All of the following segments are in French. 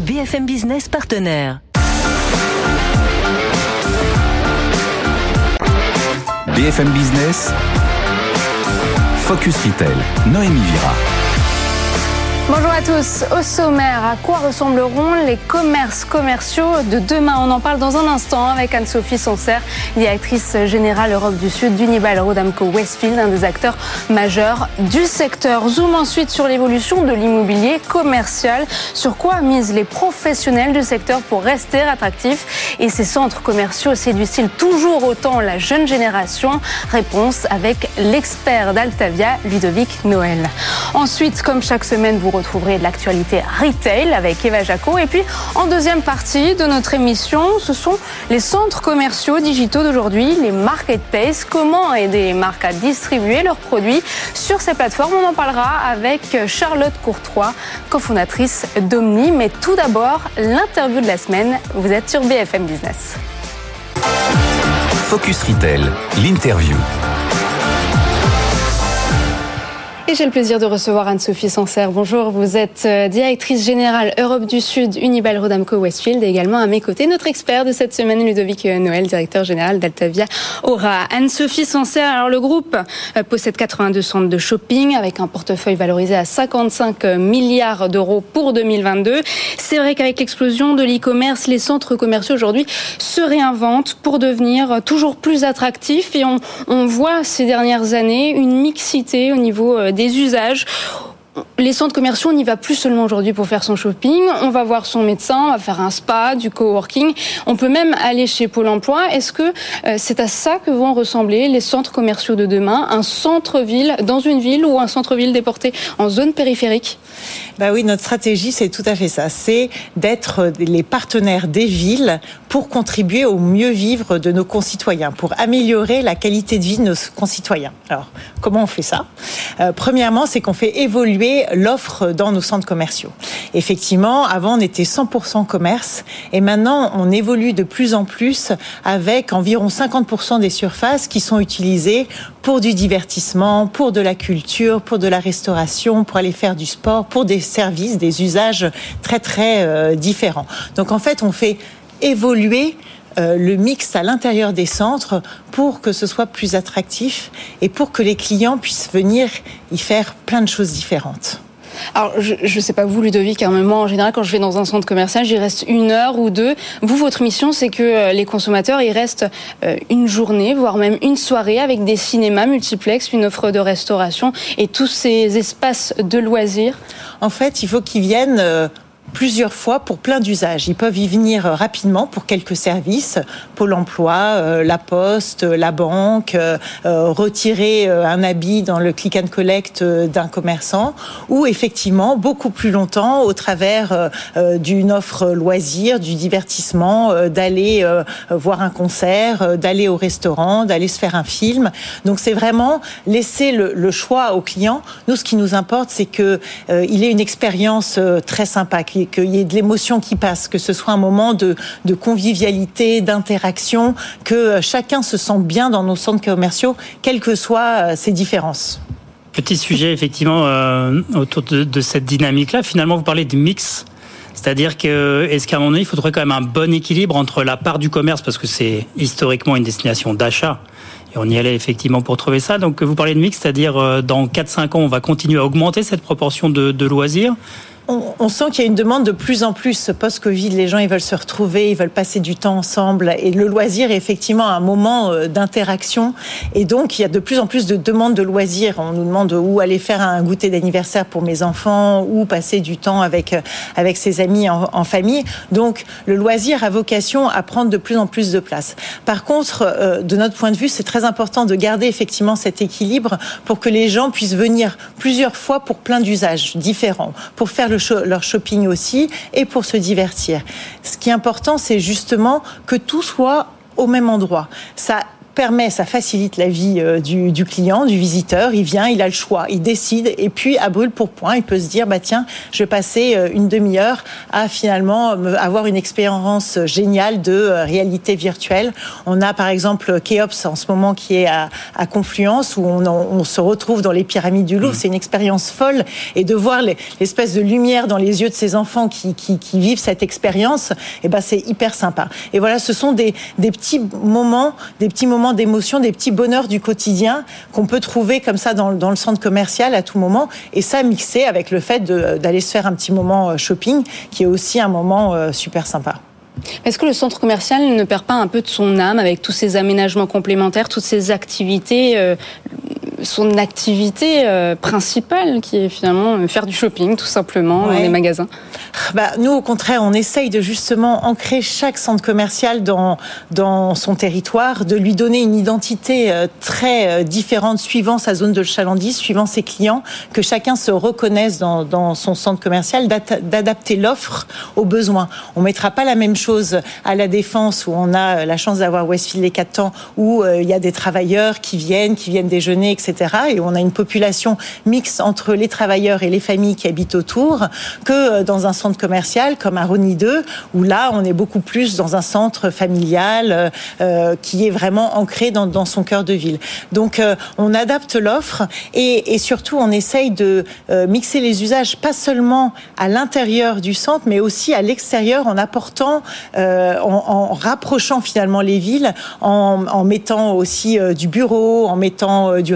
BFM Business partenaire. BFM Business, Focus Retail, Noémie Vira. Bonjour à tous. Au sommaire, à quoi ressembleront les commerces commerciaux de demain? On en parle dans un instant avec Anne-Sophie Sancerre, directrice générale Europe du Sud d'Unibal Rodamco Westfield, un des acteurs majeurs du secteur. Zoom ensuite sur l'évolution de l'immobilier commercial. Sur quoi misent les professionnels du secteur pour rester attractifs? Et ces centres commerciaux séduisent-ils toujours autant la jeune génération? Réponse avec l'expert d'Altavia, Ludovic Noël. Ensuite, comme chaque semaine, vous retrouverez de l'actualité retail avec Eva Jaco. Et puis, en deuxième partie de notre émission, ce sont les centres commerciaux digitaux d'aujourd'hui, les marketplaces. Comment aider les marques à distribuer leurs produits sur ces plateformes? On en parlera avec Charlotte Courtois, cofondatrice d'Omni. Mais tout d'abord, l'interview de la semaine. Vous êtes sur BFM Business. Focus Retail, l'interview. Et j'ai le plaisir de recevoir Anne-Sophie Sancerre. Bonjour, vous êtes euh, directrice générale Europe du Sud, Unibal Rodamco Westfield, et également à mes côtés notre expert de cette semaine, Ludovic Noël, directeur général d'Altavia Aura. Anne-Sophie Sancerre, alors le groupe euh, possède 82 centres de shopping avec un portefeuille valorisé à 55 milliards d'euros pour 2022. C'est vrai qu'avec l'explosion de l'e-commerce, les centres commerciaux aujourd'hui se réinventent pour devenir toujours plus attractifs et on, on voit ces dernières années une mixité au niveau euh, des usages les centres commerciaux, on n'y va plus seulement aujourd'hui pour faire son shopping. On va voir son médecin, on va faire un spa, du coworking. On peut même aller chez Pôle Emploi. Est-ce que euh, c'est à ça que vont ressembler les centres commerciaux de demain? Un centre-ville dans une ville ou un centre-ville déporté en zone périphérique? Bah oui, notre stratégie, c'est tout à fait ça. C'est d'être les partenaires des villes pour contribuer au mieux vivre de nos concitoyens, pour améliorer la qualité de vie de nos concitoyens. Alors, comment on fait ça? Euh, Premièrement, c'est qu'on fait évoluer l'offre dans nos centres commerciaux. Effectivement, avant on était 100% commerce et maintenant on évolue de plus en plus avec environ 50% des surfaces qui sont utilisées pour du divertissement, pour de la culture, pour de la restauration, pour aller faire du sport, pour des services, des usages très très euh, différents. Donc en fait, on fait évoluer euh, le mix à l'intérieur des centres pour que ce soit plus attractif et pour que les clients puissent venir y faire plein de choses différentes. Alors, je ne sais pas vous, Ludovic, hein, mais moi, en général, quand je vais dans un centre commercial, j'y reste une heure ou deux. Vous, votre mission, c'est que euh, les consommateurs, y restent euh, une journée, voire même une soirée, avec des cinémas multiplex, une offre de restauration et tous ces espaces de loisirs. En fait, il faut qu'ils viennent plusieurs fois pour plein d'usages. Ils peuvent y venir euh, rapidement pour quelques services, Pôle Emploi, euh, la Poste, la banque, euh, retirer un habit dans le click and collect d'un commerçant, ou effectivement beaucoup plus longtemps au travers d'une offre loisir, du divertissement, d'aller voir un concert, d'aller au restaurant, d'aller se faire un film. Donc c'est vraiment laisser le, choix au client. Nous, ce qui nous importe, c'est que il ait une expérience très sympa, qu'il y ait de l'émotion qui passe, que ce soit un moment de, convivialité, d'interaction, que euh, chacun se sente bien dans nos centres commerciaux, quelles que soient ses euh, différences. Petit sujet effectivement euh, autour de, cette dynamique-là. Finalement, vous parlez de mix. C'est-à-dire que est-ce qu'à un moment donné, il faudrait quand même un bon équilibre entre la part du commerce, parce que c'est historiquement une destination d'achat, et on y allait effectivement pour trouver ça. Donc vous parlez de mix, c'est-à-dire dans 4-5 ans, on va continuer à augmenter cette proportion de, de loisirs on, sent qu'il y a une demande de plus en plus post-Covid. Les gens, ils veulent se retrouver, ils veulent passer du temps ensemble. Et le loisir est effectivement un moment euh, d'interaction. Et donc, il y a de plus en plus de demandes de loisirs. On nous demande où aller faire un goûter d'anniversaire pour mes enfants, ou passer du temps avec, euh, avec ses amis en, famille. Donc, le loisir a vocation à prendre de plus en plus de place. Par contre, euh, de notre point de vue, c'est très important de garder effectivement cet équilibre pour que les gens puissent venir plusieurs fois pour plein d'usages différents, pour faire leur shopping aussi et pour se divertir. Ce qui est important, c'est justement que tout soit au même endroit. Ça permet, ça facilite la vie euh, du, du, client, du visiteur. Il vient, il a le choix, il décide, et puis à brûle pour point, il peut se dire bah tiens, je vais passer euh, une demi-heure à finalement avoir une expérience géniale de euh, réalité virtuelle. On a par exemple Keops en ce moment qui est à, à Confluence où on, on, se retrouve dans les pyramides du Louvre. Mmh. C'est une expérience folle et de voir l'espèce de lumière dans les yeux de ces enfants qui, qui, qui vivent cette expérience, et eh ben c'est hyper sympa. Et voilà, ce sont des, des petits moments, des petits moments d'émotion, des petits bonheurs du quotidien qu'on peut trouver comme ça dans, dans, le centre commercial à tout moment. Et ça mixé avec le fait d'aller se faire un petit moment euh, shopping, qui est aussi un moment euh, super sympa. Est-ce que le centre commercial ne perd pas un peu de son âme avec tous ces aménagements complémentaires, toutes ces activités euh, son activité euh, principale, qui est finalement euh, faire du shopping, tout simplement, dans les magasins bah, Nous, au contraire, on essaye de justement ancrer chaque centre commercial dans, dans son territoire, de lui donner une identité euh, très différente suivant sa zone de chalandise, suivant ses clients, que chacun se reconnaisse dans, dans son centre commercial, d'adapter l'offre aux besoins. On ne mettra pas la même chose à la Défense, où on a la chance d'avoir Westfield les 4 temps, où il y a des travailleurs qui viennent, qui viennent déjeuner, etc et on a une population mixte entre les travailleurs et les familles qui habitent autour, que euh, dans un centre commercial comme à Rony 2, où là, on est beaucoup plus dans un centre familial euh, euh, qui est vraiment ancré dans, son cœur de ville. Donc, on adapte l'offre et, surtout, on essaye de mixer les usages, pas seulement à l'intérieur du centre, mais aussi à l'extérieur, en apportant, en, rapprochant finalement les villes, en, en mettant aussi du bureau, en mettant du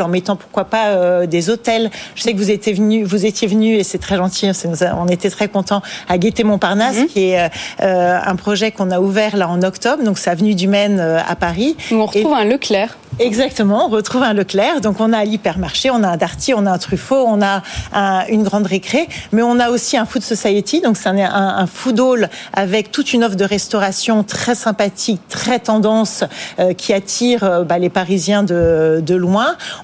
en mettant pourquoi pas euh, des hôtels. Je sais que vous étiez venu, vous étiez venu et c'est très gentil. On était très contents à Gaîté Montparnasse, mhm. qui est euh, euh, un projet qu'on a ouvert là en octobre. Donc c'est avenue du Maine à Paris. Où on retrouve un Leclerc. Exactement, on retrouve un Leclerc. Donc on a l'hypermarché, on a un Darty, on a un Truffaut, on a une grande récré, mais on a aussi un Food Society. Donc c'est un, un, food hall avec toute une offre de restauration très sympathique, très tendance, qui attire bah, les Parisiens de, de loin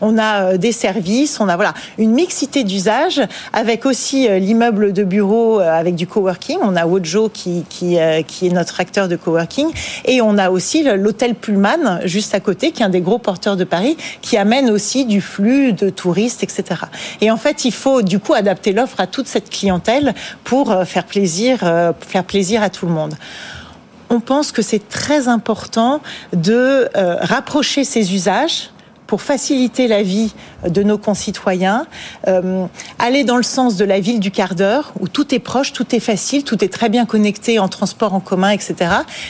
on a euh, des services, on a voilà une mixité d'usages avec aussi euh, l'immeuble de bureau euh, avec du coworking. On a Wojo qui, qui, qui est notre acteur de coworking et on a aussi l'hôtel Pullman juste à côté qui est un des gros porteurs de Paris qui amène aussi du flux de touristes, etc. Et en fait, il faut du coup adapter l'offre à toute cette clientèle pour faire plaisir, faire plaisir à tout le monde on pense que c'est très important de rapprocher ces usages pour faciliter la vie de nos concitoyens, euh, aller dans le sens de la ville du quart d'heure, où tout est proche, tout est facile, tout est très bien connecté en transport en commun, etc.,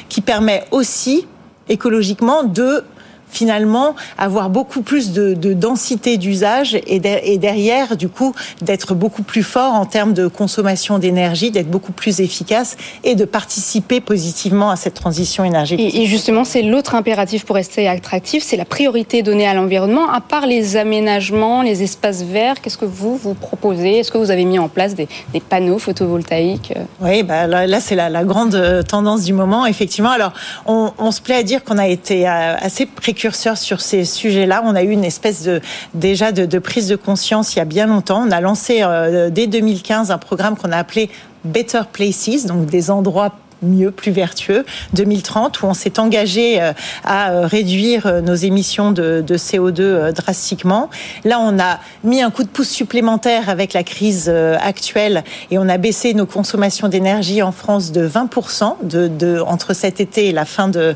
qui permet aussi écologiquement de finalement avoir beaucoup plus de, de densité d'usage et, et, derrière, du coup, d'être beaucoup plus fort en termes de consommation d'énergie, d'être beaucoup plus efficace et de participer positivement à cette transition énergétique. Et, justement, c'est l'autre impératif pour rester attractif, c'est la priorité donnée à l'environnement. À part les aménagements, les espaces verts, qu'est-ce que vous vous proposez? Est-ce que vous avez mis en place des, des panneaux photovoltaïques? Oui, bah là, là c'est la, la, grande euh, tendance du moment, effectivement. Alors, on, on se plaît à dire qu'on a été euh, assez précurseur sur ces sujets-là. On a eu une espèce de déjà de, prise de conscience il y a bien longtemps. On a lancé euh, dès 2015 un programme qu'on a appelé Better Places, donc des endroits mieux, plus vertueux, 2030, où on s'est engagé euh, à euh, réduire euh, nos émissions de, CO2 drastiquement. Là, on a mis un coup de pouce supplémentaire avec la crise actuelle et on a baissé nos consommations d'énergie en France de 20% de, de, entre cet été et la fin de,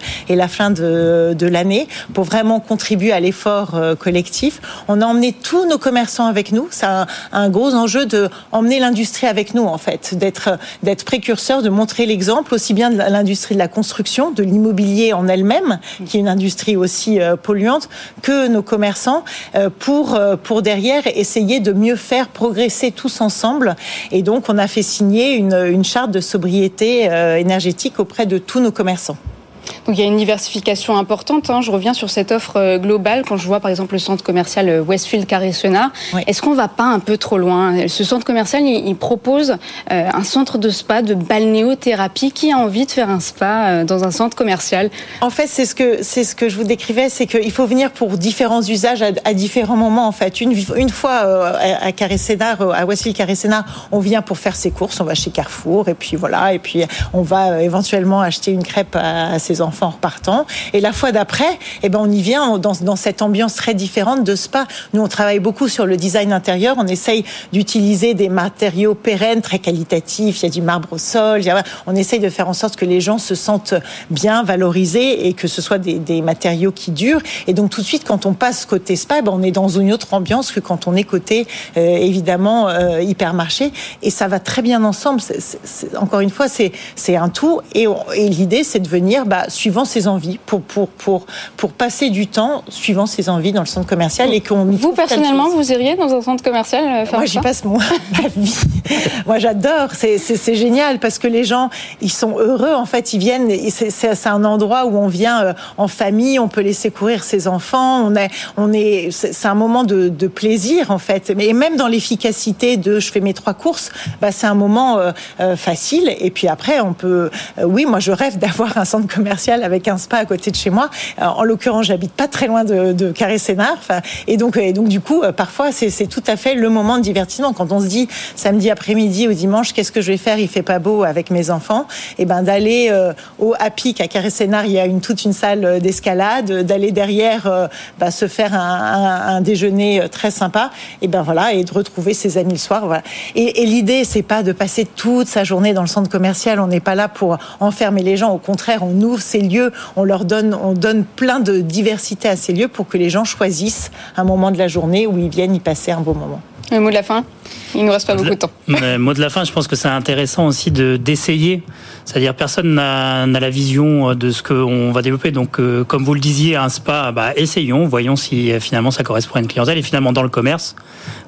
l'année pour vraiment contribuer à l'effort collectif. On a emmené tous nos commerçants avec nous. C'est un, gros enjeu de l'industrie avec nous, en fait, d'être précurseur, de montrer l'exemple aussi bien de l'industrie de la construction, de l'immobilier en elle-même, qui est une industrie aussi euh, polluante, que nos commerçants, euh, pour, euh, pour derrière essayer de mieux faire progresser tous ensemble. Et donc, on a fait signer une, une charte de sobriété énergétique auprès de tous nos commerçants. Donc il y a une diversification importante. Hein. Je reviens sur cette offre euh, globale. Quand je vois par exemple le centre commercial euh, Westfield Carré Senard, est-ce qu'on va pas un peu trop loin? Ce centre commercial, il, propose euh, un centre de spa, de balnéothérapie. Qui a envie de faire un spa dans un centre commercial? En fait, c'est ce que c'est ce que je vous décrivais, c'est qu'il faut venir pour différents usages à, différents moments. En fait, une, une fois à Carré Sénard, à Westfield Carré Sénard, on vient pour faire ses courses, on va chez Carrefour et puis voilà, et puis on va éventuellement acheter une crêpe à, à ses enfants en repartant. Et la fois d'après, eh ben, on y vient dans, cette ambiance très différente de spa. Nous, on travaille beaucoup sur le design intérieur. On essaye d'utiliser des matériaux pérennes, très qualitatifs. Il y a du marbre au sol. on essaye de faire en sorte que les gens se sentent bien valorisés et que ce soit des, matériaux qui durent. Et donc, tout de suite, quand on passe côté spa, eh ben, on est dans une autre ambiance que quand on est côté, euh, évidemment, euh, hypermarché. Et ça va très bien ensemble. encore une fois, c'est un tout. Et, l'idée, c'est de venir bah, suivant ses envies pour, pour, pour, pour passer du temps suivant ses envies dans le centre commercial. et qu'on Vous, personnellement, vous iriez dans un centre commercial euh, Moi, j'y passe mon, ma vie. Moi, j'adore. C'est génial parce que les gens, ils sont heureux. En fait, ils viennent. C'est un endroit où on vient euh, en famille. On peut laisser courir ses enfants. On est, on est. C'est un moment de, de, plaisir en fait. Mais même dans l'efficacité de, je fais mes trois courses, bah, c'est un moment euh, facile. Et puis après, on peut. oui, moi, je rêve d'avoir un centre commercial avec un spa à côté de chez moi. En l'occurrence, j'habite pas très loin de, de Carré Sénard. Et donc, et donc, du coup, parfois, c'est tout à fait le moment de divertissement. Quand on se dit samedi après-midi ou dimanche, qu'est-ce que je vais faire? Il fait pas beau avec mes enfants. Et ben d'aller euh, au Happy à Carré Sénard, il y a une toute une salle d'escalade. D'aller derrière, euh, bah, se faire un, un, déjeuner très sympa. Et ben voilà, et de retrouver ses amis le soir. Et, et l'idée, c'est pas de passer toute sa journée dans le centre commercial. On n'est pas là pour enfermer les gens. Au contraire, on ouvre ces lieux, on leur donne, on donne plein de diversité à ces lieux pour que les gens choisissent un moment de la journée où ils viennent y passer un beau moment. Le mot de la fin Il ne nous reste pas beaucoup de temps. Le mot de la fin, je pense que c'est intéressant aussi de d'essayer. C'est-à-dire personne n'a la vision de ce qu'on va développer. Donc, euh, comme vous le disiez, un spa, bah, essayons, voyons si euh, finalement ça correspond à une clientèle. Et finalement, dans le commerce,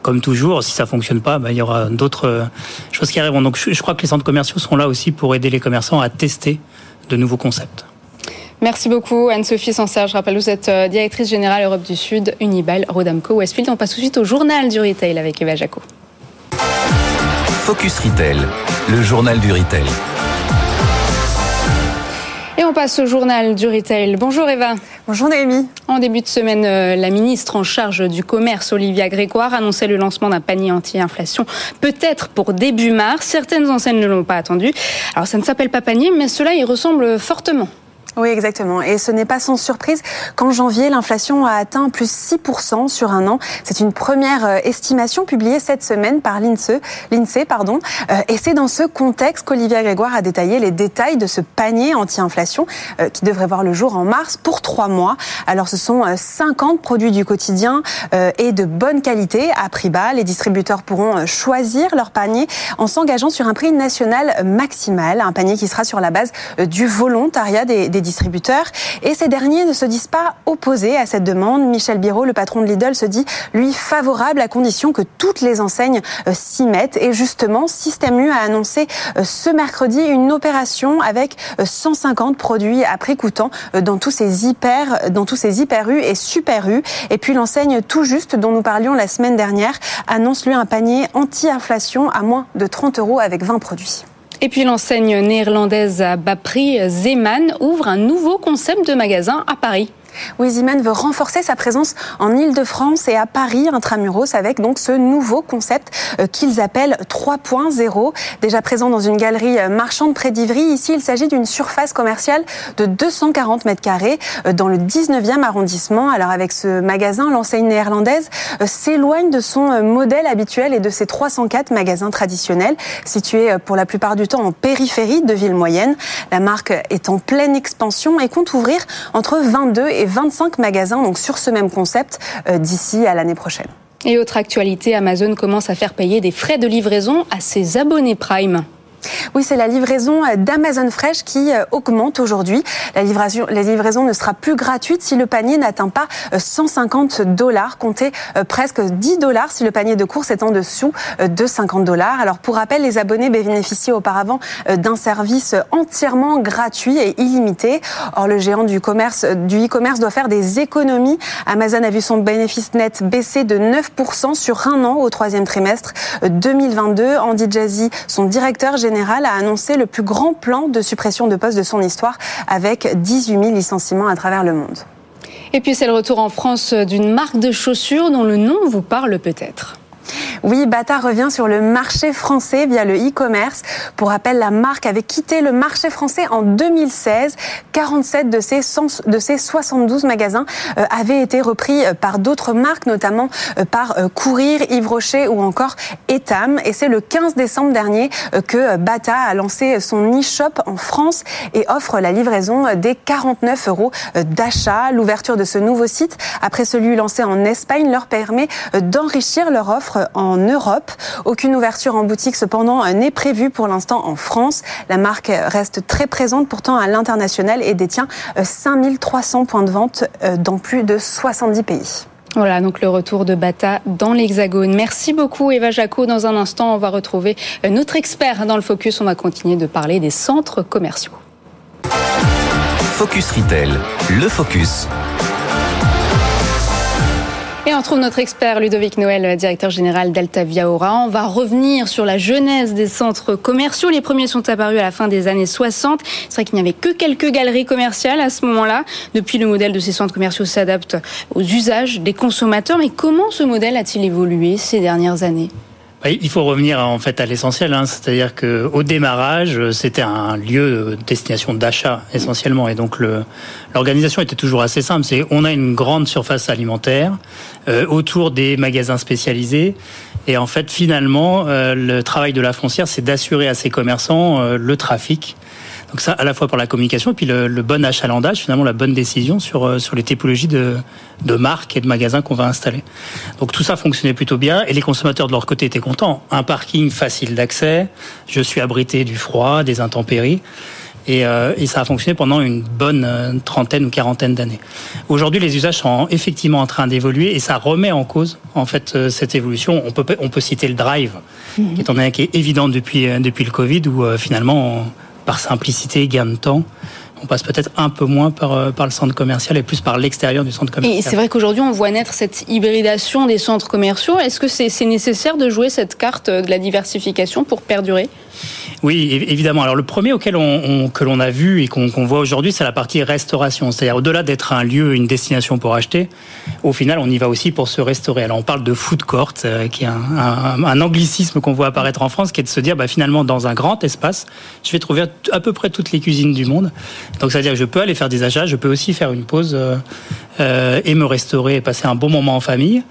comme toujours, si ça fonctionne pas, bah, il y aura d'autres euh, choses qui arriveront. Donc, je, je crois que les centres commerciaux sont là aussi pour aider les commerçants à tester de nouveaux concepts. Merci beaucoup Anne-Sophie Sancerre. Je rappelle, vous êtes euh, directrice générale Europe du Sud, Unibail, Rodamco, Westfield. On passe tout de suite au journal du retail avec Eva Jaco. Focus Retail, le journal du retail. Et on passe au journal du retail. Bonjour Eva. Bonjour Naomi. En début de semaine, euh, la ministre en charge du commerce, Olivia Grégoire, annonçait le lancement d'un panier anti-inflation, peut-être pour début mars. Certaines enseignes ne l'ont pas attendu. Alors ça ne s'appelle pas panier, mais cela y ressemble fortement. Oui, exactement. Et ce n'est pas sans surprise qu'en janvier, l'inflation a atteint plus 6% sur un an. C'est une première euh, estimation publiée cette semaine par l'INSEE. l'INSEE pardon. Euh, et c'est dans ce contexte qu'Olivia Grégoire a détaillé les détails de ce panier anti-inflation euh, qui devrait voir le jour en mars pour trois mois. Alors, ce sont 50 produits du quotidien et de bonne qualité à prix bas. Les distributeurs pourront choisir leur panier en s'engageant sur un prix national maximal, un panier qui sera sur la base du volontariat des, des distributeurs. Et ces derniers ne se disent pas opposés à cette demande. Michel Biro, le patron de Lidl, se dit, lui, favorable à condition que toutes les enseignes euh, s'y mettent. Et justement, Système U a annoncé euh, ce mercredi une opération avec 150 euh, produits à prix coûtant dans tous ces hyper, dans tous ces hyper U et super U. Et puis l'enseigne tout juste dont nous parlions la semaine dernière annonce lui un panier anti-inflation à moins de 30 euros avec 20 produits. Et puis l'enseigne néerlandaise à bas prix, Zeman, ouvre un nouveau concept de magasin à Paris. Wiziman veut renforcer sa présence en Ile-de-France et à Paris intramuros avec donc ce nouveau concept euh, qu'ils appellent 3.0. Déjà présent dans une galerie euh, marchande près d'Ivry, ici il s'agit d'une surface commerciale de 240 mètres carrés euh, dans le 19e arrondissement. Alors avec ce magasin, l'enseigne néerlandaise s'éloigne de son modèle habituel et de ses 304 magasins traditionnels situés pour la plupart du temps en périphérie de villes moyennes. La marque est en pleine expansion et compte ouvrir entre 22 et 25 magasins donc sur ce même concept euh, d'ici à l'année prochaine. Et autre actualité, Amazon commence à faire payer des frais de livraison à ses abonnés Prime. Oui, c'est la livraison d'Amazon Fresh qui euh, augmente aujourd'hui. La livraison, ne sera plus gratuite si le panier n'atteint pas 150 euh, dollars. Comptez euh, presque 10 dollars si le panier de course est en dessous de 50 dollars. Alors pour rappel, les abonnés bénéficiaient auparavant d'un service entièrement gratuit et illimité. Or, le géant du commerce, du e-commerce doit faire des économies. Amazon a vu son bénéfice net baisser de 9% sur un an au troisième trimestre 2022. Andy Jazzy, son directeur général a annoncé le plus grand plan de suppression de postes de son histoire avec 18 000 licenciements à travers le monde. Et puis c'est le retour en France d'une marque de chaussures dont le nom vous parle peut-être. Oui, Bata revient sur le marché français via le e-commerce. Pour rappel, la marque avait quitté le marché français en 2016. 47 de ses, de ses 72 magasins euh, avaient été repris euh, par d'autres marques, notamment euh, par Courir, Yves Rocher ou encore Etam. Et c'est le 15 décembre dernier que Bata a lancé son e-shop en France et offre la livraison des 49 euros d'achat. L'ouverture de ce nouveau site, après celui lancé en Espagne, leur permet d'enrichir leur offre en Europe. Aucune ouverture en boutique cependant n'est prévue pour l'instant en France. La marque reste très présente pourtant à l'international et détient 5300 points de vente dans plus de 70 pays. Voilà, donc le retour de Bata dans l'Hexagone. Merci beaucoup Eva Jaco. Dans un instant, on va retrouver notre expert dans le Focus. On va continuer de parler des centres commerciaux. Focus Retail, le Focus et on retrouve notre expert Ludovic Noël, directeur général d'Altavia Aura. On va revenir sur la genèse des centres commerciaux. Les premiers sont apparus à la fin des années 60. C'est vrai qu'il n'y avait que quelques galeries commerciales à ce moment-là. Depuis, le modèle de ces centres commerciaux s'adapte aux usages des consommateurs. Mais comment ce modèle a-t-il évolué ces dernières années? Il faut revenir en fait à l'essentiel, hein. c'est-à-dire que au démarrage, c'était un lieu de destination d'achat essentiellement, et donc l'organisation était toujours assez simple. C'est on a une grande surface alimentaire euh, autour des magasins spécialisés, et en fait finalement euh, le travail de la foncière, c'est d'assurer à ces commerçants euh, le trafic donc ça, à la fois pour la communication et puis le, le bon achalandage, finalement la bonne décision sur euh, sur les typologies de, de marques et de magasins qu'on va installer. Donc tout ça fonctionnait plutôt bien et les consommateurs de leur côté étaient contents. Un parking facile d'accès, je suis abrité du froid, des intempéries. Et, euh, et, ça a fonctionné pendant une bonne euh, trentaine ou quarantaine d'années. Aujourd'hui, les usages sont effectivement en train d'évoluer et ça remet en cause en fait cette évolution. On peut on peut citer le drive, mmh. qui est en qui est évident depuis depuis le Covid, où finalement par simplicité, gain de temps on passe peut-être un peu moins par, euh, par le centre commercial et plus par l'extérieur du centre commercial. Et c'est vrai qu'aujourd'hui, on voit naître cette hybridation des centres commerciaux. Est-ce que c'est nécessaire de jouer cette carte de la diversification pour perdurer? Oui, évidemment. Alors le premier auquel on, que l'on a vu et qu'on voit aujourd'hui, c'est la partie restauration. C'est-à-dire au-delà d'être un lieu, une destination pour acheter, au final, on y va aussi pour se restaurer. Alors on parle de food court, euh, qui est un, anglicisme qu'on voit apparaître en France, qui est de se dire, bah, finalement, dans un grand espace, je vais trouver à peu près toutes les cuisines du monde. Donc c'est-à-dire que je peux aller faire des achats, je peux aussi faire une pause euh, euh, et me restaurer et passer un bon moment en famille.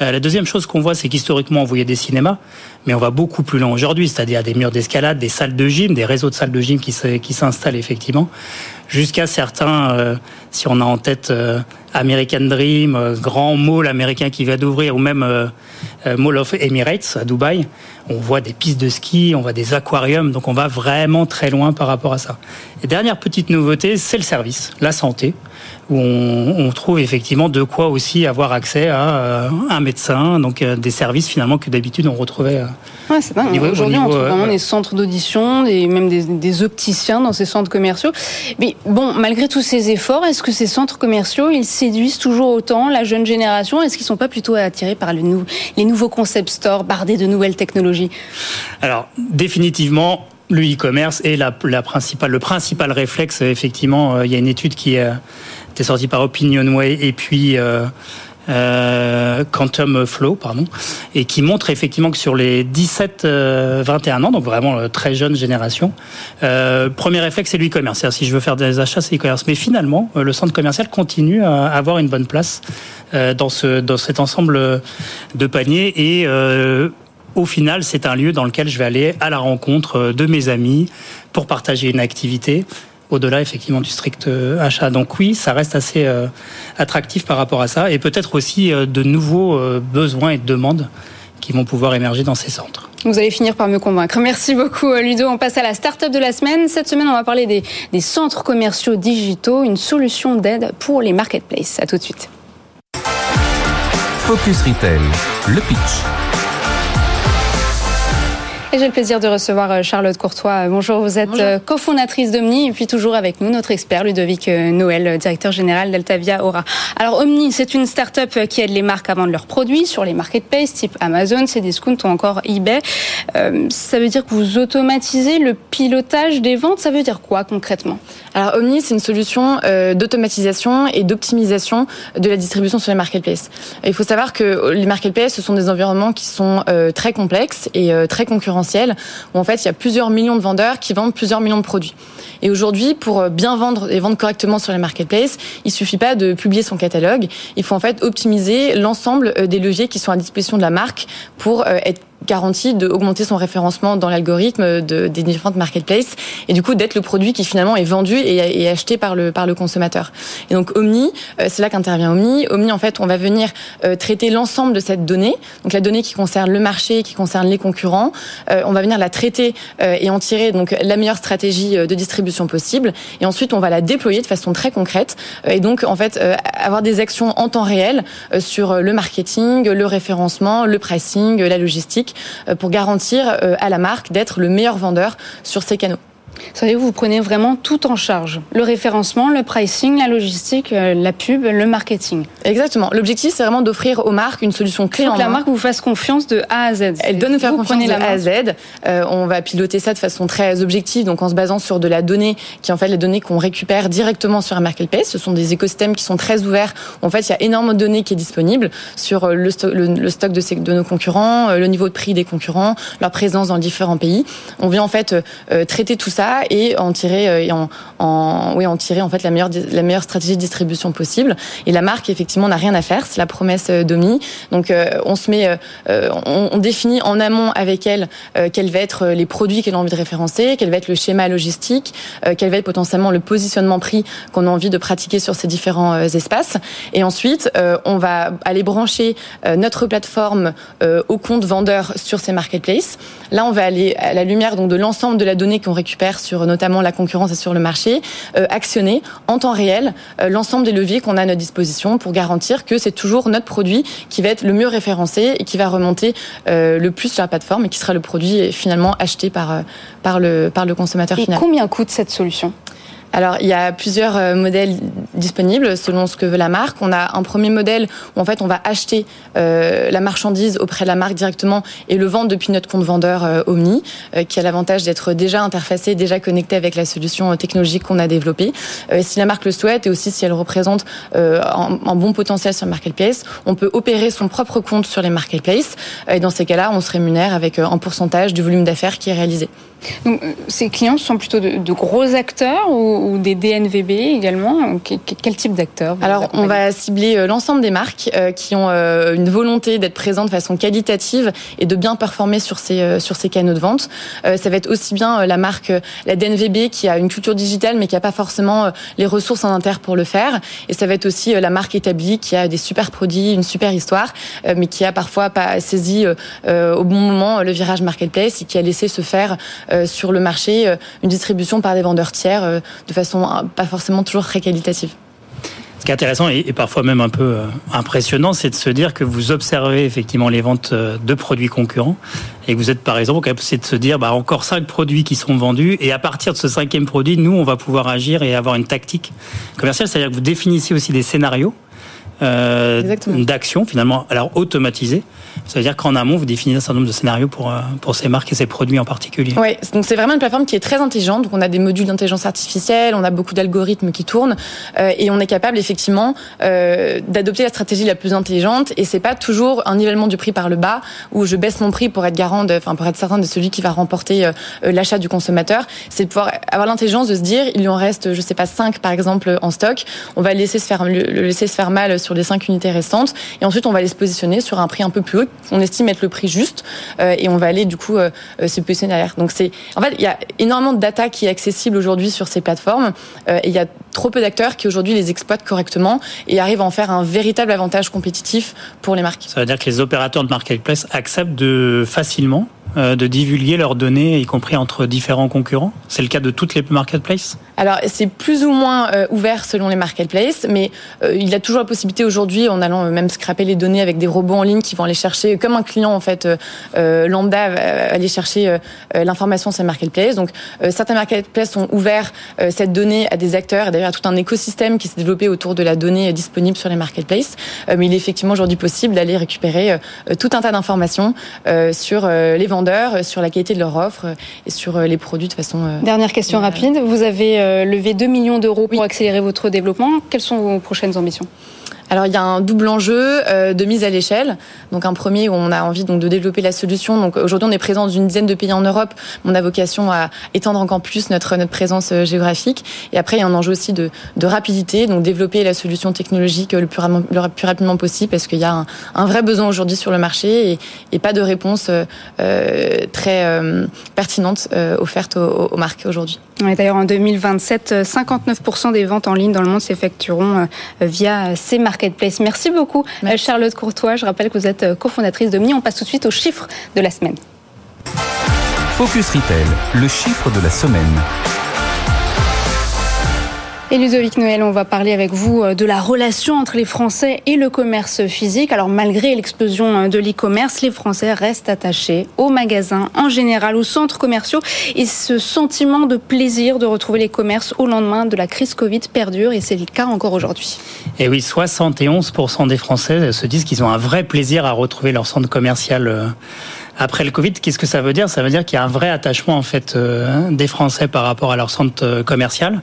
Euh, la deuxième chose qu'on voit, c'est qu'historiquement, on voyait des cinémas, mais on va beaucoup plus loin aujourd'hui, c'est-à-dire des murs d'escalade, des salles de gym, des réseaux de salles de gym qui s'installent effectivement, jusqu'à certains, euh, si on a en tête American Dream, grand mall américain qui va d'ouvrir, ou même Mall of Emirates à Dubaï, on voit des pistes de ski, on voit des aquariums, donc on va vraiment très loin par rapport à ça. Et dernière petite nouveauté, c'est le service, la santé où on, trouve effectivement de quoi aussi avoir accès à euh, un médecin, donc euh, des services finalement que d'habitude on retrouvait. Euh, ouais, c'est. Aujourd'hui, on trouve vraiment des centres d'audition, des, même des, opticiens dans ces centres commerciaux. Mais bon, malgré tous ces efforts, est-ce que ces centres commerciaux, ils séduisent toujours autant la jeune génération? Est-ce qu'ils sont pas plutôt attirés par le les nouveaux concept stores bardés de nouvelles technologies? Alors, définitivement, le e-commerce est la, la, principale, le principal réflexe. Effectivement, il y a une étude qui est c'était sorti par Opinionway et puis euh, euh, Quantum Flow, pardon, et qui montre effectivement que sur les 17-21 euh, ans, donc vraiment très jeune génération, premier réflexe c'est l'e-commerce. Si je veux faire des achats, c'est l'e-commerce. Mais finalement, le centre commercial continue à avoir une bonne place dans ce dans cet ensemble de paniers et au final, c'est un lieu dans lequel je vais aller à la rencontre de mes amis pour partager une activité au-delà effectivement du strict euh, achat. Donc oui, ça reste assez euh, attractif par rapport à ça et peut-être aussi euh, de nouveaux besoins et demandes qui vont pouvoir émerger dans ces centres. Vous allez finir par me convaincre. Merci beaucoup Ludo. On passe à la start-up de la semaine. Cette semaine, on va parler des, des centres commerciaux digitaux, une solution d'aide pour les marketplaces. À tout de suite. Focus Retail, le pitch. Et j'ai le plaisir de recevoir euh, Charlotte Courtois. Bonjour, vous êtes Bonjour. cofondatrice d'Omni et puis toujours avec nous notre expert Ludovic Noël, directeur général d'Altavia Aura. Alors Omni, c'est une start-up qui aide les marques à vendre leurs produits sur les marketplaces type Amazon, Cdiscount ou encore eBay. Euh, ça veut dire que vous automatisez le pilotage des ventes. Ça veut dire quoi concrètement? Alors Omni, c'est une solution euh, d'automatisation et d'optimisation de la distribution sur les marketplaces. Il faut savoir que les marketplaces, ce sont des environnements qui sont euh, très complexes et euh, très concurrentiels, où en fait il y a plusieurs millions de vendeurs qui vendent plusieurs millions de produits. Et aujourd'hui, pour bien vendre et vendre correctement sur les marketplaces, il suffit pas de publier son catalogue. Il faut en fait optimiser l'ensemble des leviers qui sont à disposition de la marque pour être garantie d'augmenter son référencement dans l'algorithme de, des différentes marketplaces et du coup d'être le produit qui finalement est vendu et, et, acheté par le par le consommateur. Et donc Omni, euh, c'est là qu'intervient Omni. Omni en fait, on va venir euh, traiter l'ensemble de cette donnée, donc la donnée qui concerne le marché, qui concerne les concurrents. Euh, on va venir la traiter et en tirer donc la meilleure stratégie de distribution possible. Et ensuite, on va la déployer de façon très concrète et donc en fait avoir des actions en temps réel sur le marketing, le référencement, le pricing, la logistique pour garantir euh, à la marque d'être le meilleur vendeur sur ces canaux. Savez-vous, vous prenez vraiment tout en charge. Le référencement, le pricing, la logistique, euh, la pub, le marketing. Exactement. L'objectif, c'est vraiment d'offrir aux marques une solution clé en que la marque vous fasse confiance de A à Z. Elle doit nous faire confiance de A à Z. Euh, on va piloter ça de façon très objective, donc en se basant sur de la donnée, qui en fait les données qu'on récupère directement sur un marketplace. Ce sont des écosystèmes qui sont très ouverts. En fait, il y a énormément de données qui est disponible sur euh, le, stock, le, stock de, ces, de, nos concurrents, le niveau de prix des concurrents, leur présence dans différents pays. On vient en fait traiter tout ça et en tirer euh, en, oui, en tirer en fait la meilleure la meilleure stratégie de distribution possible. Et la marque effectivement n'a rien à faire, c'est la promesse euh, d'Omi. Donc euh, on se met, on, définit en amont avec elle quels vont être les produits qu'elle a envie de référencer, quel va être le schéma logistique, quel va être potentiellement le positionnement prix qu'on a envie de pratiquer sur ces différents espaces. Et ensuite, on va aller brancher notre plateforme au compte vendeur sur ces marketplaces. Là, on va aller à la lumière donc de l'ensemble de la donnée qu'on récupère sur notamment la concurrence et sur le marché, euh, actionner en temps réel euh, l'ensemble des leviers qu'on a à notre disposition pour garantir que c'est toujours notre produit qui va être le mieux référencé et qui va remonter euh, le plus sur la plateforme et qui sera le produit finalement acheté par, par, le, par le consommateur et final. Combien coûte cette solution? Alors, il y a plusieurs euh, modèles disponibles selon ce que veut la marque. On a un premier modèle où en fait on va acheter euh, la marchandise auprès de la marque directement et le vendre depuis notre compte vendeur euh, Omni, euh, qui a l'avantage d'être déjà interfacé, déjà connecté avec la solution euh, technologique qu'on a développée. Euh, si la marque le souhaite et aussi si elle représente un, un, bon potentiel sur le marketplace, on peut opérer son propre compte sur les marketplaces. Et dans ces cas-là, on se rémunère avec un pourcentage du volume d'affaires qui est réalisé. Donc, ces clients sont plutôt de, de gros acteurs ou ou des DNVB également Quel type d'acteurs Alors, on va cibler euh, l'ensemble des marques euh, qui ont euh, une volonté d'être présentes de façon qualitative et de bien performer sur ces, sur ces canaux de vente. Ça va être aussi bien la marque, la DNVB, qui a une culture digitale mais qui n'a pas forcément les ressources en inter pour le faire. Et ça va être aussi la marque établie qui a des super produits, une super histoire, mais qui a parfois pas saisi au bon moment le virage marketplace et qui a laissé se faire sur le marché une distribution par des vendeurs tiers de façon euh, pas forcément toujours très qualitative. Ce qui est intéressant et parfois même un peu euh, impressionnant, c'est de se dire que vous observez effectivement les ventes euh, de produits concurrents et que vous êtes par exemple capable de se dire bah, encore cinq produits qui sont vendus et à partir de ce cinquième produit, nous, on va pouvoir agir et avoir une tactique commerciale. C'est-à-dire que vous définissez aussi des scénarios euh, d'action finalement alors automatisée ça veut dire qu'en amont, vous définissez un certain nombre de scénarios pour, euh, pour ces marques et ces produits en particulier. Oui, donc c'est vraiment une plateforme qui est très intelligente. Donc on a des modules d'intelligence artificielle, on a beaucoup d'algorithmes qui tournent euh, et on est capable effectivement euh, d'adopter la stratégie la plus intelligente. Et c'est pas toujours un nivellement du prix par le bas où je baisse mon prix pour être garant, enfin pour être certain de celui qui va remporter euh, l'achat du consommateur. C'est de pouvoir avoir l'intelligence de se dire il lui en reste, je sais pas, 5 par exemple en stock. On va laisser se faire, le laisser se faire mal sur les 5 unités restantes et ensuite on va les se positionner sur un prix un peu plus haut on estime être le prix juste euh, et on va aller du coup euh, euh, se positionner derrière. Donc c'est en fait il y a énormément de data qui est accessible aujourd'hui sur ces plateformes et il y a trop peu d'acteurs qui aujourd'hui les exploitent correctement et arrivent à en faire un véritable avantage compétitif pour les marques. Ça veut dire que les opérateurs de marketplace acceptent de facilement euh, de divulguer leurs données, y compris entre différents concurrents C'est le cas de toutes les marketplaces? Alors, c'est plus ou moins euh, ouvert selon les marketplaces, mais euh, il y a toujours la possibilité aujourd'hui, en allant même scraper les données avec des robots en ligne qui vont aller chercher, comme un client en fait lambda aller chercher l'information sur les marketplaces. Donc, certains marketplaces ont ouvert cette donnée à des acteurs, d'ailleurs à tout un écosystème qui s'est développé autour de la donnée disponible sur les marketplaces. mais il est effectivement aujourd'hui possible d'aller récupérer tout un tas d'informations sur les vendeurs euh, sur la qualité de leur offre euh, et sur euh, les produits de façon. Dernière question rapide. Vous avez levé 2 millions d'euros pour accélérer votre développement. Quelles sont vos prochaines ambitions? Alors il y a un double enjeu euh, de mise à l'échelle. Donc un premier où on a envie de développer la solution. Donc aujourd'hui on est présent dans une dizaine de pays en Europe. On a vocation à étendre encore plus notre présence euh, géographique. Et après il y a un enjeu aussi de, rapidité. Donc développer la solution technologique le plus, le plus rapidement possible parce qu'il y a un, vrai besoin aujourd'hui sur le marché et, pas de réponse euh, très euh, pertinente euh, offerte aux, marques aujourd'hui. D'ailleurs en 2027, 59% des ventes en ligne dans le monde s'effectueront via ces marques Marketplace. Merci beaucoup, Merci. Charlotte Courtois. Je rappelle que vous êtes euh, cofondatrice de Mi. On passe tout de suite aux chiffres de la semaine. Focus Retail, le chiffre de la semaine. Et Ludovic Noël, on va parler avec vous euh, de la relation entre les Français et le commerce physique. Alors malgré l'explosion euh, de l'e-commerce, les Français restent attachés aux magasins en général, aux centres commerciaux. Et ce sentiment de plaisir de retrouver les commerces au lendemain de la crise Covid perdure et c'est le cas encore aujourd'hui. Et oui, 71% des Français se disent qu'ils ont un vrai plaisir à retrouver leur centre commercial euh, après le Covid, qu'est-ce que ça veut dire? Ça veut dire qu'il y a un vrai attachement en fait euh, des Français par rapport à leur centre euh, commercial.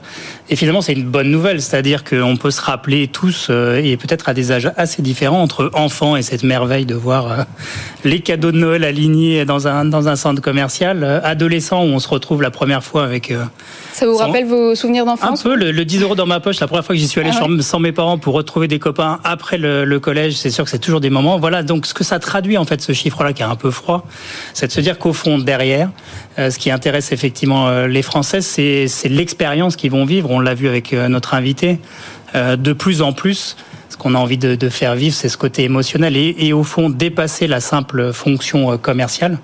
Et finalement, c'est une bonne nouvelle, c'est-à-dire qu'on peut se rappeler tous euh, et peut-être à des âges assez différents entre enfants et cette merveille de voir les cadeaux de Noël alignés dans un dans un centre commercial, adolescents où on se retrouve la première fois avec. ça vous rappelle vos souvenirs d'enfance? Un peu le, 10 euros dans ma poche. La première fois que j'y suis allé ah sans mes parents pour retrouver des copains après le, le collège, c'est sûr que c'est toujours des moments. Voilà, donc ce que ça traduit en fait ce chiffre-là qui est un peu froid c'est de se dire qu'au fond, derrière, euh, ce qui intéresse effectivement euh, les Français, c'est l'expérience qu'ils vont vivre. On l'a vu avec euh, notre invité. De plus en plus, ce qu'on a envie de, faire vivre, c'est ce côté émotionnel et, au fond dépasser la simple fonction commerciale,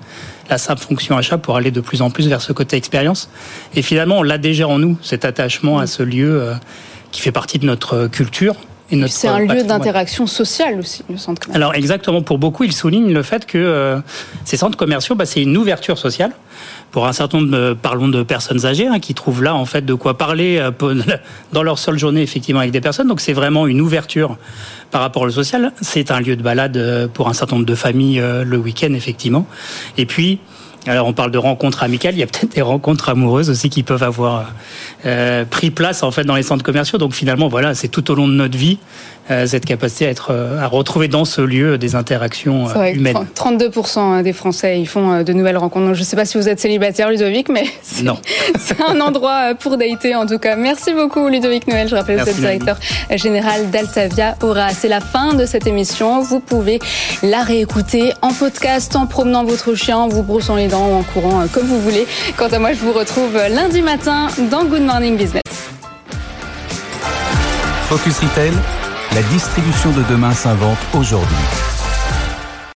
la simple fonction achat pour aller de plus en plus vers ce côté expérience. Et finalement, on l'a déjà en nous, cet attachement à ce lieu qui fait partie de notre culture, c'est un lieu d'interaction sociale aussi, le centre commercial. Alors exactement, pour beaucoup, il souligne le fait que euh, ces centres commerciaux, bah, c'est une ouverture sociale. Pour un certain nombre, parlons de personnes âgées, hein, qui trouvent là en fait de quoi parler euh, dans leur seule journée effectivement avec des personnes. Donc c'est vraiment une ouverture par rapport au social. C'est un lieu de balade euh, pour un certain nombre de familles le week-end effectivement. Et puis alors on parle de rencontres amicales, il y a peut-être des rencontres amoureuses aussi qui peuvent avoir euh, pris place en fait dans les centres commerciaux. Donc finalement voilà, c'est tout au long de notre vie euh, cette capacité à être euh, à retrouver dans ce lieu des interactions humaines. 32% des Français ils font de nouvelles rencontres. je ne sais pas si vous êtes célibataire Ludovic, mais non, c'est un endroit pour dater en tout cas. Merci beaucoup Ludovic Noël. Je rappelle que vous êtes directeur général d'Altavia Aura. C'est la fin de cette émission. Vous pouvez la réécouter en podcast en promenant votre chien, en vous brossant les dents ou en courant comme vous voulez. Quant à moi, je vous retrouve lundi matin dans Good Morning Business. Focus Retail la distribution de demain s'invente aujourd'hui.